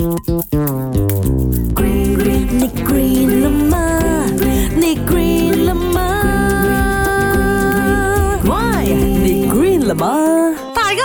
నీ గ్రీన్లమ్మా నీ గ్రీన్లమ్మా నీ గ్రీన్లమ్మా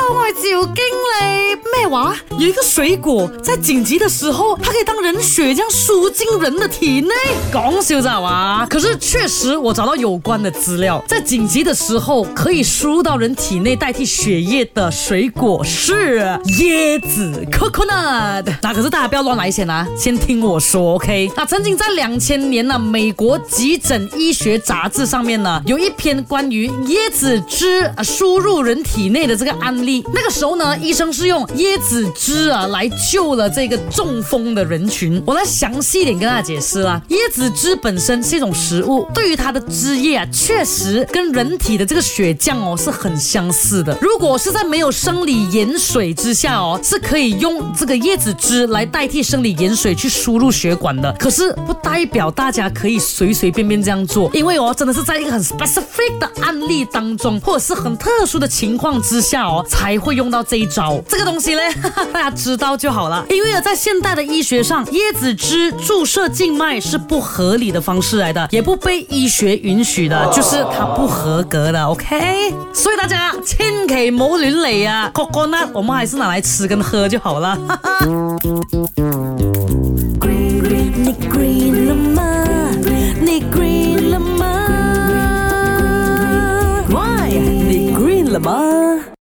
够爱酒经理咩话？有一个水果在紧急的时候，它可以当人血这样输进人的体内，讲笑咋哇？可是确实我找到有关的资料，在紧急的时候可以输入到人体内代替血液的水果是椰子 coconut。那可是大家不要乱来先啊，先听我说 OK。那曾经在两千年呢美国急诊医学杂志上面呢有一篇关于椰子汁输入人体内的这个安。那个时候呢，医生是用椰子汁啊来救了这个中风的人群。我来详细一点跟大家解释啦。椰子汁本身是一种食物，对于它的汁液啊，确实跟人体的这个血浆哦是很相似的。如果是在没有生理盐水之下哦，是可以用这个椰子汁来代替生理盐水去输入血管的。可是不代表大家可以随随便便这样做，因为哦，真的是在一个很 specific 的案例当中，或者是很特殊的情况之下哦。才会用到这一招，这个东西呢，大家知道就好了。因为啊，在现代的医学上，椰子汁注射静脉是不合理的方式来的，也不被医学允许的，就是它不合格的。OK，所以大家千祈莫乱来 o n u t 我们还是拿来吃跟喝就好了。你 g r e 你 r 你